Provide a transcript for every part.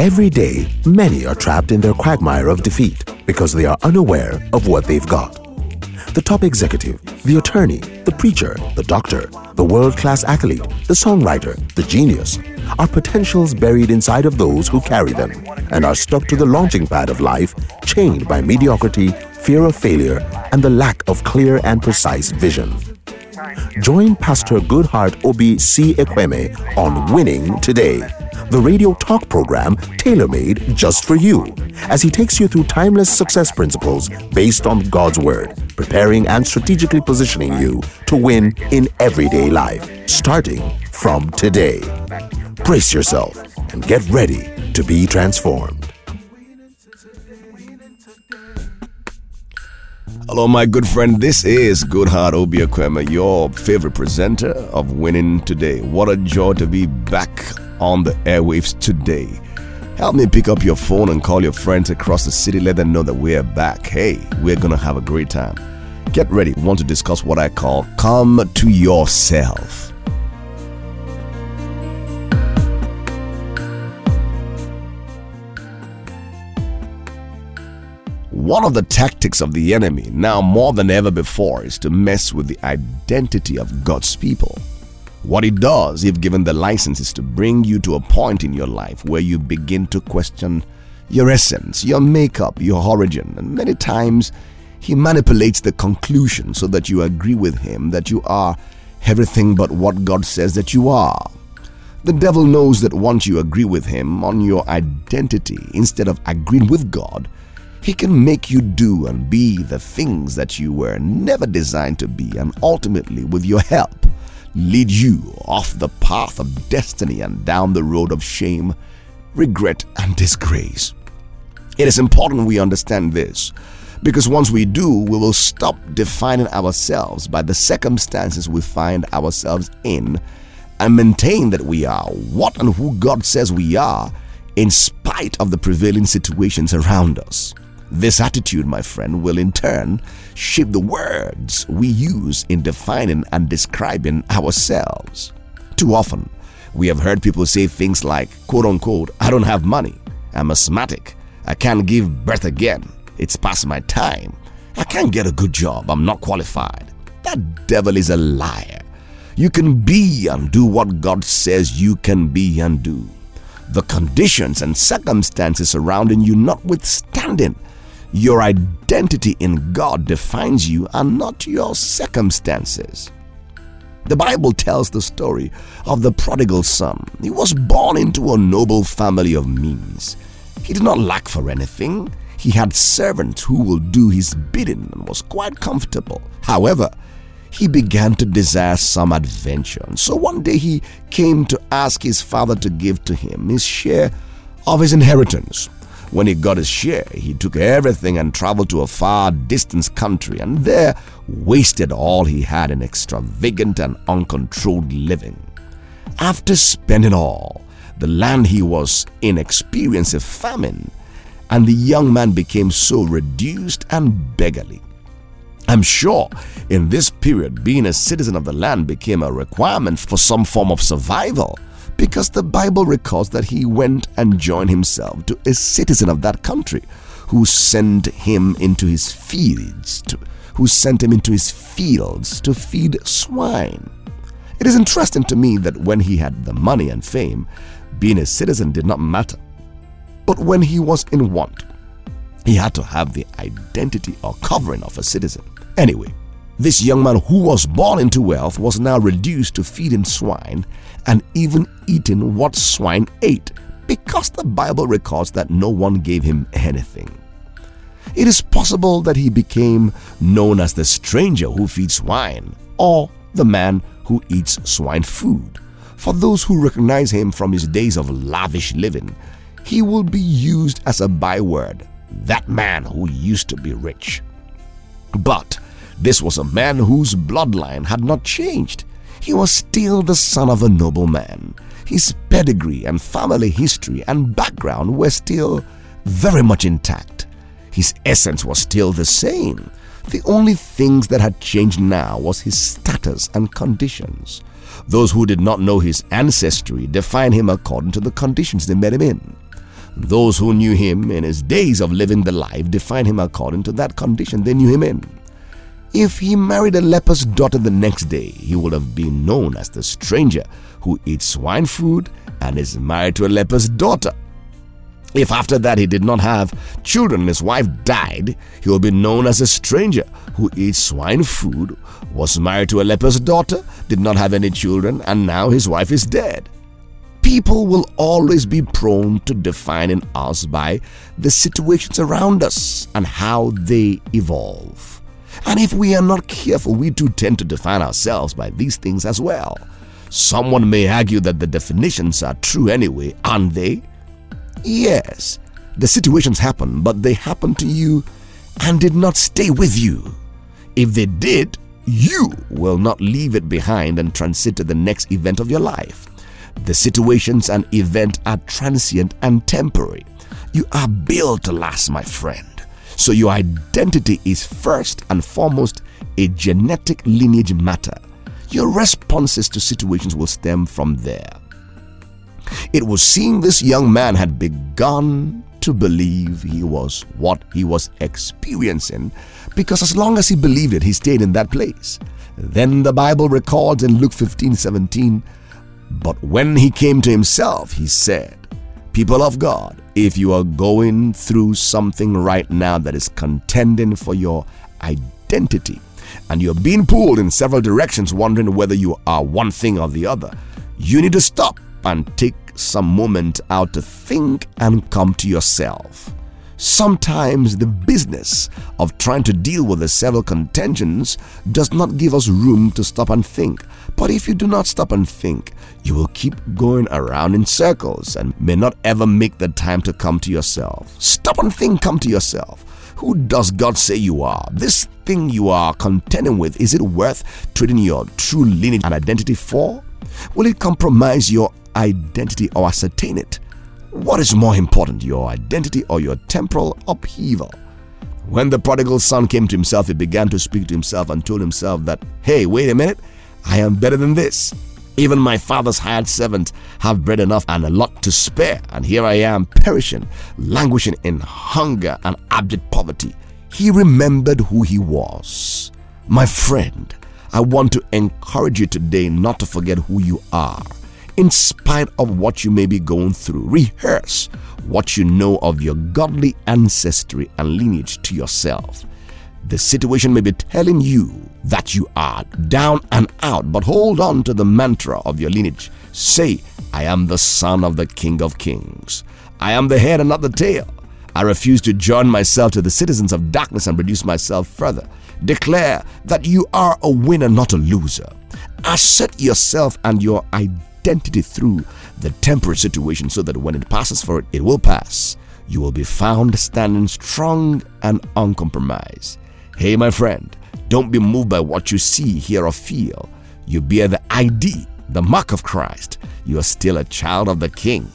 Every day, many are trapped in their quagmire of defeat because they are unaware of what they've got. The top executive, the attorney, the preacher, the doctor, the world class athlete, the songwriter, the genius are potentials buried inside of those who carry them and are stuck to the launching pad of life, chained by mediocrity, fear of failure, and the lack of clear and precise vision. Join Pastor Goodheart Obi C. Ekweme on Winning Today, the radio talk program tailor made just for you, as he takes you through timeless success principles based on God's Word, preparing and strategically positioning you to win in everyday life, starting from today. Brace yourself and get ready to be transformed. Hello, my good friend. This is Goodheart Obi your favorite presenter of Winning Today. What a joy to be back on the airwaves today. Help me pick up your phone and call your friends across the city. Let them know that we're back. Hey, we're going to have a great time. Get ready. Want to discuss what I call come to yourself. One of the tactics of the enemy, now more than ever before, is to mess with the identity of God's people. What he does, if given the license, is to bring you to a point in your life where you begin to question your essence, your makeup, your origin, and many times he manipulates the conclusion so that you agree with him that you are everything but what God says that you are. The devil knows that once you agree with him on your identity instead of agreeing with God, he can make you do and be the things that you were never designed to be, and ultimately, with your help, lead you off the path of destiny and down the road of shame, regret, and disgrace. It is important we understand this because once we do, we will stop defining ourselves by the circumstances we find ourselves in and maintain that we are what and who God says we are in spite of the prevailing situations around us. This attitude, my friend, will in turn shape the words we use in defining and describing ourselves. Too often, we have heard people say things like, quote unquote, I don't have money, I'm asthmatic, I can't give birth again, it's past my time, I can't get a good job, I'm not qualified. That devil is a liar. You can be and do what God says you can be and do. The conditions and circumstances surrounding you notwithstanding, your identity in God defines you and not your circumstances. The Bible tells the story of the prodigal son. He was born into a noble family of means. He did not lack for anything. He had servants who will do his bidding and was quite comfortable. However, he began to desire some adventure. And so one day he came to ask his father to give to him his share of his inheritance. When he got his share, he took everything and traveled to a far distant country and there wasted all he had in extravagant and uncontrolled living. After spending all, the land he was in experienced a famine, and the young man became so reduced and beggarly. I'm sure in this period, being a citizen of the land became a requirement for some form of survival because the Bible records that he went and joined himself to a citizen of that country who sent him into his fields to, who sent him into his fields to feed swine. It is interesting to me that when he had the money and fame, being a citizen did not matter. But when he was in want, he had to have the identity or covering of a citizen. Anyway, this young man who was born into wealth was now reduced to feeding swine and even eating what swine ate because the Bible records that no one gave him anything. It is possible that he became known as the stranger who feeds swine or the man who eats swine food. For those who recognize him from his days of lavish living, he will be used as a byword that man who used to be rich. But this was a man whose bloodline had not changed. He was still the son of a noble man. His pedigree and family history and background were still very much intact. His essence was still the same. The only things that had changed now was his status and conditions. Those who did not know his ancestry defined him according to the conditions they met him in. Those who knew him in his days of living the life defined him according to that condition they knew him in. If he married a leper's daughter the next day, he would have been known as the stranger who eats swine food and is married to a leper's daughter. If after that he did not have children and his wife died, he will be known as a stranger who eats swine food, was married to a leper's daughter, did not have any children, and now his wife is dead. People will always be prone to defining us by the situations around us and how they evolve. And if we are not careful, we do tend to define ourselves by these things as well. Someone may argue that the definitions are true anyway, aren't they? Yes, the situations happen, but they happened to you and did not stay with you. If they did, you will not leave it behind and transit to the next event of your life. The situations and event are transient and temporary. You are built to last, my friend. So your identity is first and foremost a genetic lineage matter. Your responses to situations will stem from there. It was seeing this young man had begun to believe he was what he was experiencing because as long as he believed it, he stayed in that place. Then the Bible records in Luke 15 17, but when he came to himself, he said, People of God, if you are going through something right now that is contending for your identity, and you're being pulled in several directions, wondering whether you are one thing or the other, you need to stop and take some moment out to think and come to yourself. Sometimes the business of trying to deal with the several contentions does not give us room to stop and think. But if you do not stop and think, you will keep going around in circles and may not ever make the time to come to yourself. Stop and think, come to yourself. Who does God say you are? This thing you are contending with, is it worth trading your true lineage and identity for? Will it compromise your identity or ascertain it? What is more important, your identity or your temporal upheaval? When the prodigal son came to himself, he began to speak to himself and told himself that, hey, wait a minute, I am better than this. Even my father's hired servants have bread enough and a lot to spare, and here I am perishing, languishing in hunger and abject poverty. He remembered who he was. My friend, I want to encourage you today not to forget who you are in spite of what you may be going through. Rehearse what you know of your godly ancestry and lineage to yourself. The situation may be telling you that you are down and out, but hold on to the mantra of your lineage. Say, I am the son of the King of Kings. I am the head and not the tail. I refuse to join myself to the citizens of darkness and reduce myself further. Declare that you are a winner, not a loser. Assert yourself and your identity identity through the temporary situation so that when it passes for it, it will pass. You will be found standing strong and uncompromised. Hey, my friend, don't be moved by what you see, hear, or feel. You bear the ID, the mark of Christ. You are still a child of the King.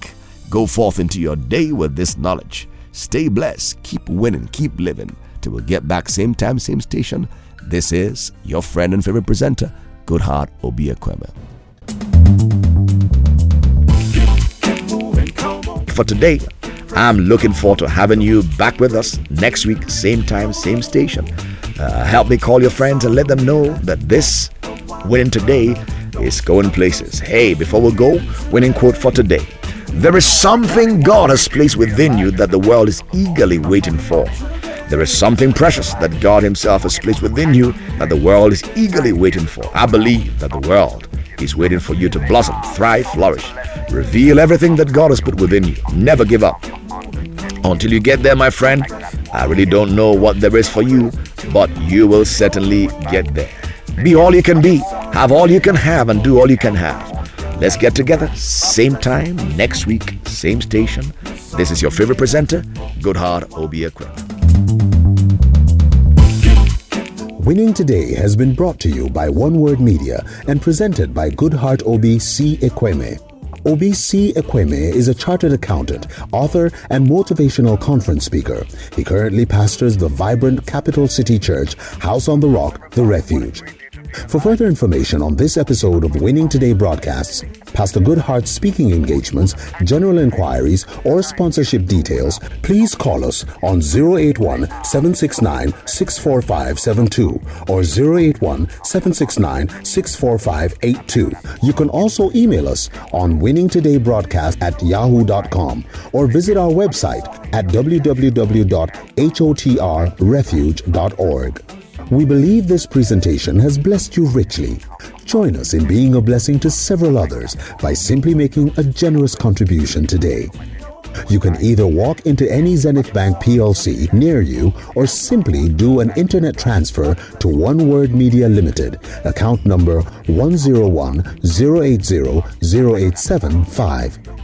Go forth into your day with this knowledge. Stay blessed, keep winning, keep living. Till we get back same time, same station. This is your friend and favorite presenter, Goodheart Obiakweme. For today. I'm looking forward to having you back with us next week, same time, same station. Uh, help me call your friends and let them know that this winning today is going places. Hey, before we go, winning quote for today. There is something God has placed within you that the world is eagerly waiting for. There is something precious that God Himself has placed within you that the world is eagerly waiting for. I believe that the world is waiting for you to blossom, thrive, flourish. Reveal everything that God has put within you. Never give up. Until you get there, my friend, I really don't know what there is for you, but you will certainly get there. Be all you can be, have all you can have, and do all you can have. Let's get together, same time, next week, same station. This is your favorite presenter, Goodheart Obiakweme. Winning Today has been brought to you by One Word Media and presented by Goodheart Obi C. Ekweme. Obi C. Ekweme is a chartered accountant, author, and motivational conference speaker. He currently pastors the vibrant Capital City Church, House on the Rock, The Refuge. For further information on this episode of Winning Today broadcasts, Pastor Goodheart's speaking engagements, general inquiries, or sponsorship details, please call us on 081 769 64572 or 081 769 64582. You can also email us on winningtodaybroadcast at yahoo.com or visit our website at www.hotrrefuge.org. We believe this presentation has blessed you richly. Join us in being a blessing to several others by simply making a generous contribution today. You can either walk into any Zenith Bank PLC near you or simply do an internet transfer to One Word Media Limited, account number 101 080 0875.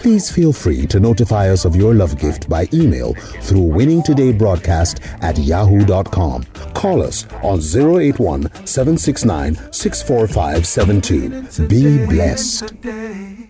Please feel free to notify us of your love gift by email through winningtodaybroadcast at yahoo.com. Call us on 081 769 64572. Be blessed.